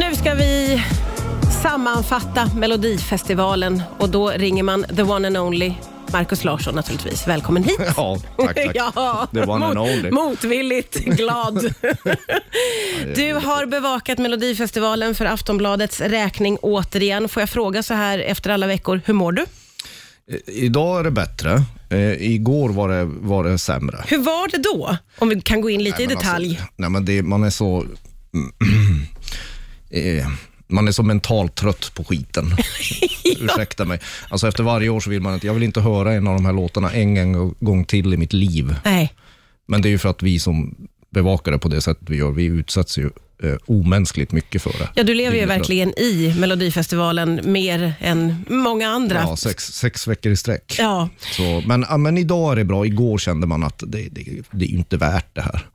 Nu ska vi sammanfatta Melodifestivalen och då ringer man the one and only Markus Larsson naturligtvis. Välkommen hit. Ja, tack, tack. ja, The one and only. Motvilligt glad. du har bevakat Melodifestivalen för Aftonbladets räkning återigen. Får jag fråga så här efter alla veckor, hur mår du? Idag är det bättre. Eh, igår var det, var det sämre. Hur var det då? Om vi kan gå in lite Nej, i men detalj. Alltså, nej, men det, man är så... eh, man är så mentalt trött på skiten. Ursäkta mig. Alltså efter varje år så vill man inte, jag vill inte höra en av de här låtarna en gång- till i mitt liv. Nej. Men det är ju för att vi som bevakar det på det sättet vi gör, vi utsätts ju eh, omänskligt mycket för det. Ja, du lever ju verkligen i Melodifestivalen mer än många andra. Ja, sex, sex veckor i sträck. Ja. Så, men, ja, men idag är det bra. Igår kände man att det, det, det är inte värt det här.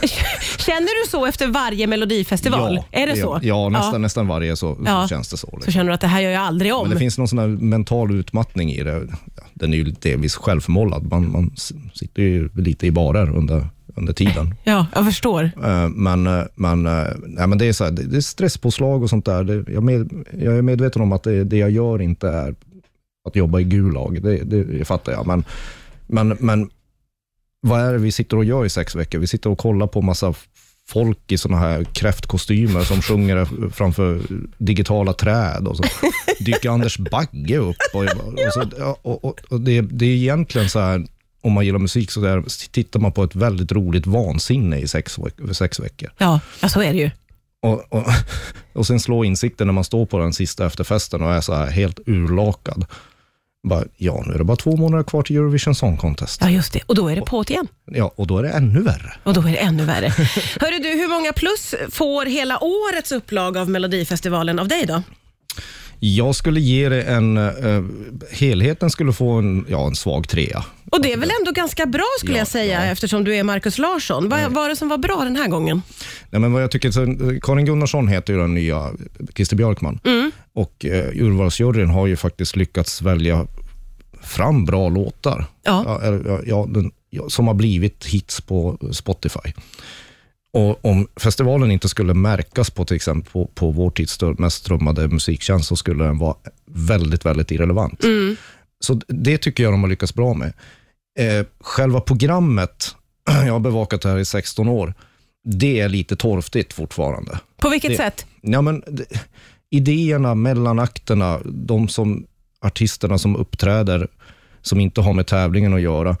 Känner du så efter varje Melodifestival? Ja, är det ja, så? Ja, nästan, nästan varje så, Ja. så känns det så. Så Liksom. känner du att det här gör jag aldrig om? Men det finns någon sån här mental utmattning i det. Ja, Den är ju delvis självförmållad. Man, man sitter ju lite i barer under, under tiden. Ja, jag förstår. Eh, Men, eh, men, eh, nej, men det, är så här, det, är stresspåslag och sånt där. Det, jag, med, jag är medveten om att det, det jag gör inte är att jobba i Gulag. Det, det, det fattar jag. Men, men, men vad är det vi sitter och gör i sex veckor? Vi sitter och kollar på massa folk i såna här kräftkostymer som sjunger framför digitala träd och så dyker Anders Bagge upp. Och, och, så, och, och, det, det är egentligen så här, om man gillar musik så där, tittar man på ett väldigt roligt vansinne i sex, sex veckor. Ja, ja, så är det ju. Och, och, och sen slår insikten när man står på den sista efterfesten och är så här helt urlakad. Bara, ja, nu är det bara två månader kvar till Eurovision Song Contest. Ja, just det. Och då är det på igen. Ja, och då är det ännu värre. Och då är det ännu värre. Hörru du, hur många plus får hela årets upplag av Melodifestivalen av dig då? Jag skulle ge det en... Uh, helheten skulle få en, ja, en svag trea. Och det är väl ändå ganska bra skulle Ja, jag säga ja. eftersom du är Markus Larsson. Vad var det som var bra den här gången? Nej, men vad jag tycker, så, eh, Karin Gunnarsson heter ju den nya Christer Björkman. Och uh, urvalsjuryn har ju faktiskt lyckats välja fram bra låtar. Ja. Ja, ja, den, som har blivit hits på Spotify. Och om festivalen inte skulle märkas på till exempel på, på vår tids mest strömmade musiktjänst så skulle den vara väldigt, väldigt irrelevant. Så det tycker jag de har lyckats bra med. Eh, själva programmet, jag har bevakat det här i 16 år, det är lite torftigt fortfarande. På vilket Det- sätt? Ja, men, det, idéerna, mellanakterna, de som, artisterna som uppträder, som inte har med tävlingen att göra,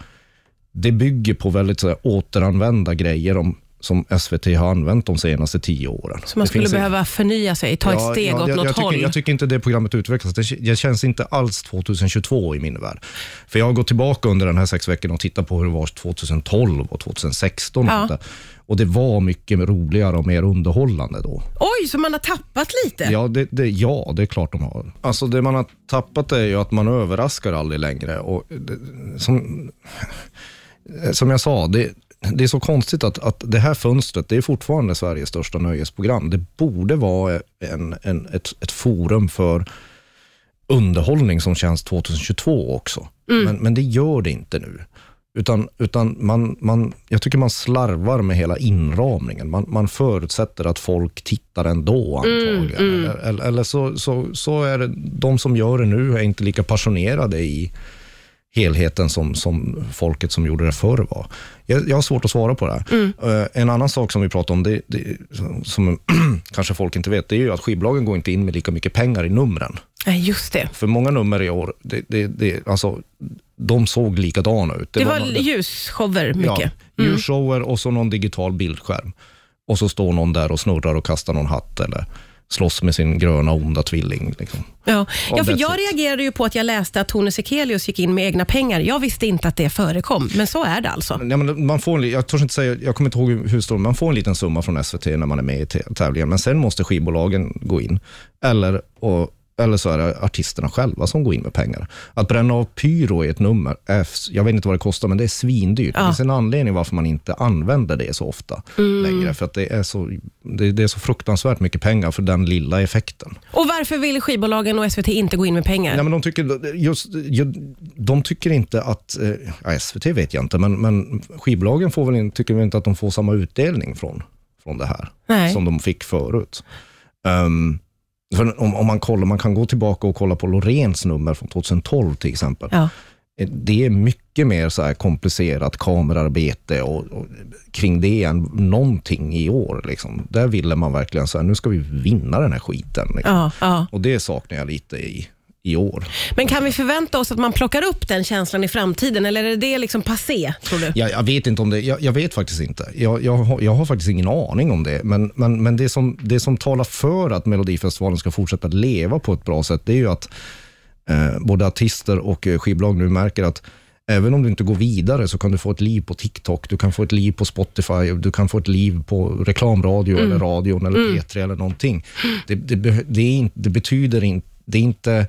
det bygger på väldigt så här, återanvända grejer om, som SVT har använt de senaste tio åren. Så man Det skulle en- behöva förnya sig, ta ett steg åt jag, något jag, håll. tycker, jag tycker inte det programmet utvecklas. Det, det känns inte alls 2022 i min värld. För jag har gått tillbaka under den här sex veckorna och tittat på hur det var 2012 och 2016. Ja. Och, där. och det var mycket roligare och mer underhållande då. Oj, så man har tappat lite? Ja det, det, ja, det är klart de har. Alltså det man har tappat är ju att man överraskar aldrig längre. Och det, som, som jag sa, det, det är så konstigt att, att det här fönstret, det är fortfarande Sveriges största nöjesprogram. Det borde vara en, en, ett, ett forum för underhållning som känns 2022 också. Men, men det gör det inte nu. Utan, utan man, man, jag tycker man slarvar med hela inramningen. Man, man förutsätter att folk tittar ändå antagligen. Eller, eller, eller så, så, så är det, de som gör det nu är inte lika passionerade i helheten som, som folket som gjorde det förr var. Jag, jag har svårt att svara på det här. Eh, en annan sak som vi pratar om, det, det, som kanske folk inte vet, det är ju att skivbolagen går inte in med lika mycket pengar i numren. Nej, just det. För många nummer i år, det, det, det, alltså, de såg likadana ut. Det var någon- ljusshower mycket. Ja, ljusshower och så någon digital bildskärm. Och så står någon där och snurrar och kastar någon hatt eller slåss med sin gröna onda tvilling. Liksom. Ja, ja för jag reagerade ju på att jag läste att Tone Sekelius gick in med egna pengar. Jag visste inte att det förekom, men så är det alltså. Ja, men man får en, jag, törs inte säga, jag kommer inte ihåg hur stor, man får en liten summa från SVT när man är med i tä- tävlingen, men sen måste skivbolagen gå in. Eller, och, eller så är det artisterna själva som går in med pengar. Att bränna av pyro i ett nummer, är, f- jag vet inte vad det kostar, men det är svindyrt. Det Ja. finns en anledning varför man inte använder det så ofta längre, för att det är, så, det, det är så fruktansvärt mycket pengar för den lilla effekten. Och varför vill skivbolagen och SVT inte gå in med pengar? Nej, men de, tycker, just, ju- de tycker inte att, eh, ja, SVT vet jag inte, men, men skivbolagen får väl, tycker väl inte att de får samma utdelning från, från det här Nej. som de fick förut. Um, om, om man kollar, man kan gå tillbaka och kolla på Loreens nummer från 2012 till exempel. Ja. Eh, Det är mycket mer så komplicerat kamerarbete och, och kring det än någonting i år. Liksom. Där ville man verkligen så här, nu ska vi vinna den här skiten. Liksom. Ja, ja. Och det saknar jag lite i, i år. Men kan vi förvänta oss att man plockar upp den känslan i framtiden eller är det liksom passé, tror du? Jag, jag vet inte om det, jag, jag vet faktiskt inte. Jag, jag, har, jag har faktiskt ingen aning om det. Men, men, men det, som, det som talar för att Melodifestivalen ska fortsätta leva på ett bra sätt, det är ju att eh, både artister och eh, skivbolag nu märker att även om du inte går vidare så kan du få ett liv på TikTok, du kan få ett liv på Spotify, du kan få ett liv på reklamradio eller radion eller P3 eller någonting. Det, det, beh- det, är det betyder inte, det är inte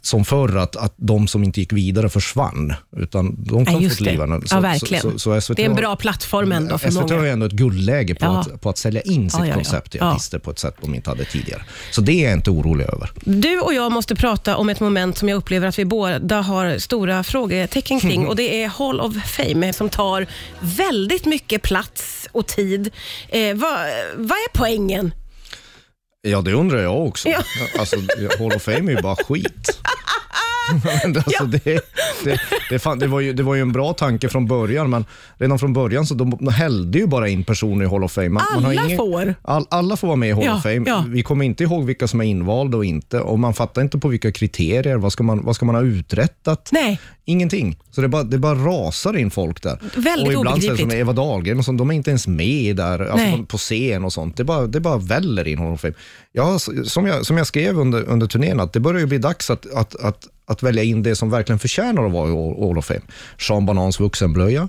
som förr att, att de som inte gick vidare försvann, utan de kan Ja, det. här. Ja, verkligen. Så, så, så SVT Det är en har- bra plattform ändå för SVT har många. ju ändå ett guldläge på, Ja. att, på att sälja in sitt Ja, ja, koncept till artister på ett sätt de inte hade tidigare. Så det är jag inte orolig över. Du och jag måste prata om ett moment som jag upplever att vi båda har stora frågetecken kring och det är Hall of Fame som tar väldigt mycket plats och tid. Eh, vad, vad är poängen? Ja, det undrar jag också. Ja. Alltså, Hall of Fame är ju bara skit. Alltså, det, det, det, fan, det, var ju, det var ju en bra tanke från början, men redan från början så de, de hällde ju bara in personer i Hall of Fame. Man, man har Alla får. All, alla får vara med i Hall Ja, of Fame. ja. Vi kommer inte ihåg vilka som är invalda och inte. Och man fattar inte på vilka kriterier. Vad ska man, vad ska man ha uträttat? Nej. Ingenting. Så det bara, det bara rasar in folk där. Väldigt och ibland så är det som. Eva Dahlgren och sånt, de är inte ens med där alltså på scen och sånt. Det bara, det bara väller in Fame. Ja, som, jag, som jag skrev under, under turnén, att det börjar ju bli dags att, att, att, att välja in det som verkligen förtjänar att vara i Hall of Fame. Sean Banans vuxenblöja,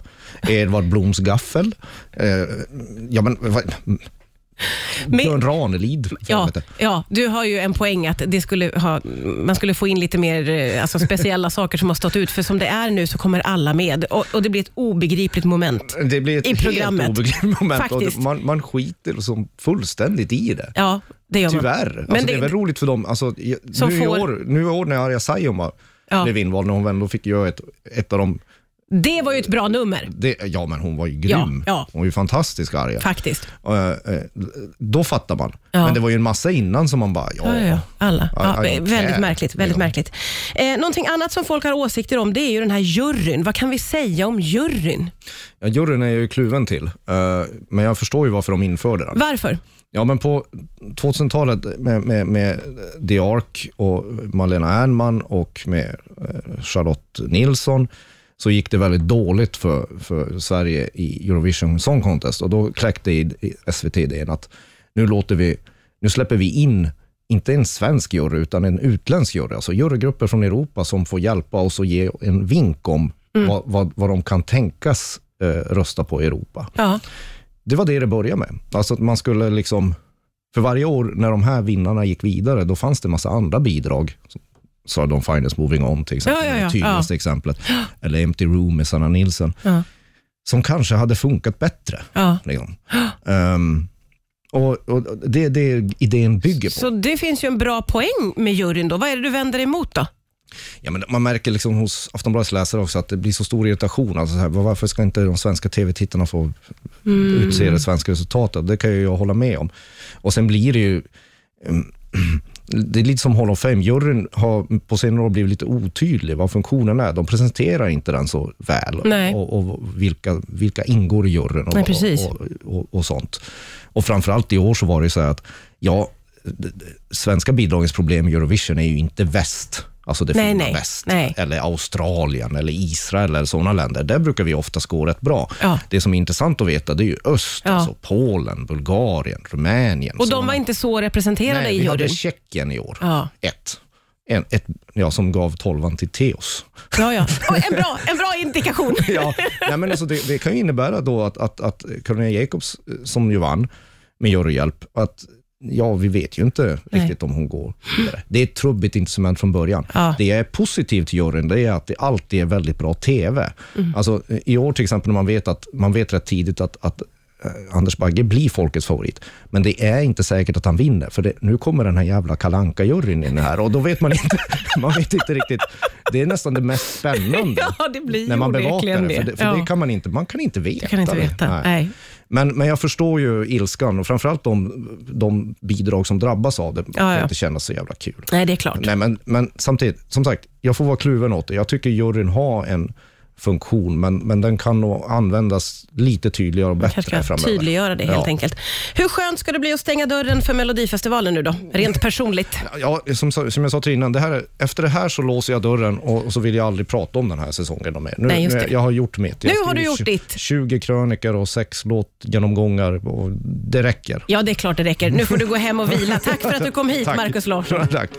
Edvard Bloms gaffel, eh, ja men Björn Ranelid. Ja, ja, du har ju en poäng att det skulle ha, man skulle få in lite mer eh, alltså speciella saker som har stått ut. För som det är nu så kommer alla med och, och det blir ett obegripligt moment. Det blir ett I programmet. helt obegripligt moment och Faktiskt. man, man skiter som fullständigt i det. Ja, det gör man. Tyvärr. Alltså, Men det, det- är väl roligt för dem. Alltså, i- Som nu, i får- år, nu i år när Arja Saijonmaa Ja. blev invald, när hon ändå fick göra ett, ett av de... Det var ju ett bra nummer, Det, ja, men hon var ju grym. Ja, ja. Hon var ju fantastisk, Arja. faktiskt. Eh, eh, då fattar man. Ja. Men det var ju en massa innan som man bara, ja. Ja, ja. Alla. Ja, I- I väldigt märkligt. Väldigt märkligt. Eh, någonting annat som folk har åsikter om det är ju den här juryn. Vad kan vi säga om juryn? Ja, juryn är jag ju kluven till, eh, men jag förstår ju varför de införde den. Varför? Ja, men på 2000-talet med, med, med The Ark och Malena Ernman och med eh, Charlotte Nilsson så gick det väldigt dåligt för, för Sverige i Eurovision Song Contest och då kläckte SVT idén att nu, låter vi, nu släpper vi in inte en svensk jury utan en utländsk jury, alltså jurygrupper från Europa som får hjälpa oss och ge en vink om vad, vad, vad de kan tänkas eh, rösta på i Europa. Ja. Det var det det började med. Alltså att man skulle liksom, för varje år när de här vinnarna gick vidare, då fanns det massa andra bidrag. Sa de Finest Moving On till exempel, Ja, ja, ja. det tydligaste exemplet. Eller Empty Room med Sanna Nilsson, Ja. som kanske hade funkat bättre. Ja. Liksom. Ehm, och, och det är det idén bygger på. Så det finns ju en bra poäng med juryn då. Vad är det du vänder emot då? Ja, men man märker liksom hos Aftonbladets läsare också att det blir så stor irritation. Alltså så här, varför ska inte de svenska tv-tittarna få utse det svenska resultatet? Det kan ju jag hålla med om. Och sen blir det ju... mm, Det är lite som Hall of Fame. Juryn har på senare år blivit lite otydlig vad funktionen är. De presenterar inte den så väl. Och, och vilka, vilka ingår i juryn och, Nej, precis. och, och, och sånt. Och framförallt i år så var det så att, ja, svenska bidragens problem i Eurovision är ju inte väst. Alltså det Nej, fina nej, väst. nej. Eller Australien eller Israel eller sådana länder. Där brukar vi ofta gå rätt bra. Ja. Det som är intressant att veta det är ju öst. Ja. Alltså Polen, Bulgarien, Rumänien. Och de var inte så representerade Nej, i vi hade juryn? Tjeckien i år. Ja. Ett. En, ett ja, som gav tolvan till Teos. Ja, ja. En, bra, en bra indikation. ja, nej, men alltså det, det kan ju innebära då att, att, att Carolina Jacobs, eh, som ju vann med juryhjälp, att ja, vi vet ju inte Nej. riktigt om hon går vidare. Det är ett trubbigt instrument från början. Ja. Det är positivt till juryn, det är att det alltid är väldigt bra TV. Alltså, eh, I år till exempel, när man vet, att, man vet rätt tidigt att, att Anders Bagge blir folkets favorit. Men det är inte säkert att han vinner, för det, nu kommer den här jävla kalanka juryn in här och då vet man inte, man vet inte riktigt det är nästan det mest spännande. Ja, det när man bevakar det. För, det. för Ja. det kan man inte, man kan inte veta. Kan inte veta. Nej. Men, men jag förstår ju ilskan och framförallt de, de bidrag som drabbas av det. Det kan ja. inte kännas så jävla kul. Nej, det är klart. Nej, men, men samtidigt, som sagt, jag får vara kluven åt det. Jag tycker juryn har en funktion, men, men den kan nog användas lite tydligare och bättre kanske framöver. tydliggöra det helt Ja. enkelt. Hur skönt ska det bli att stänga dörren för Melodifestivalen nu då? Rent personligt. Ja, som, som jag sa till innan, det här, är- efter det här så låser jag dörren och, och så vill jag aldrig prata om den här säsongen mer. Nu, Nej, nu-. Jag har gjort mitt. Jag Nu har du gjort tju- ditt. 20 krönikor och sex låtgenomgångar och det räcker. Ja, det är klart det räcker. Nu får du gå hem och vila. Tack för att du kom hit. Markus Larsson. Tack.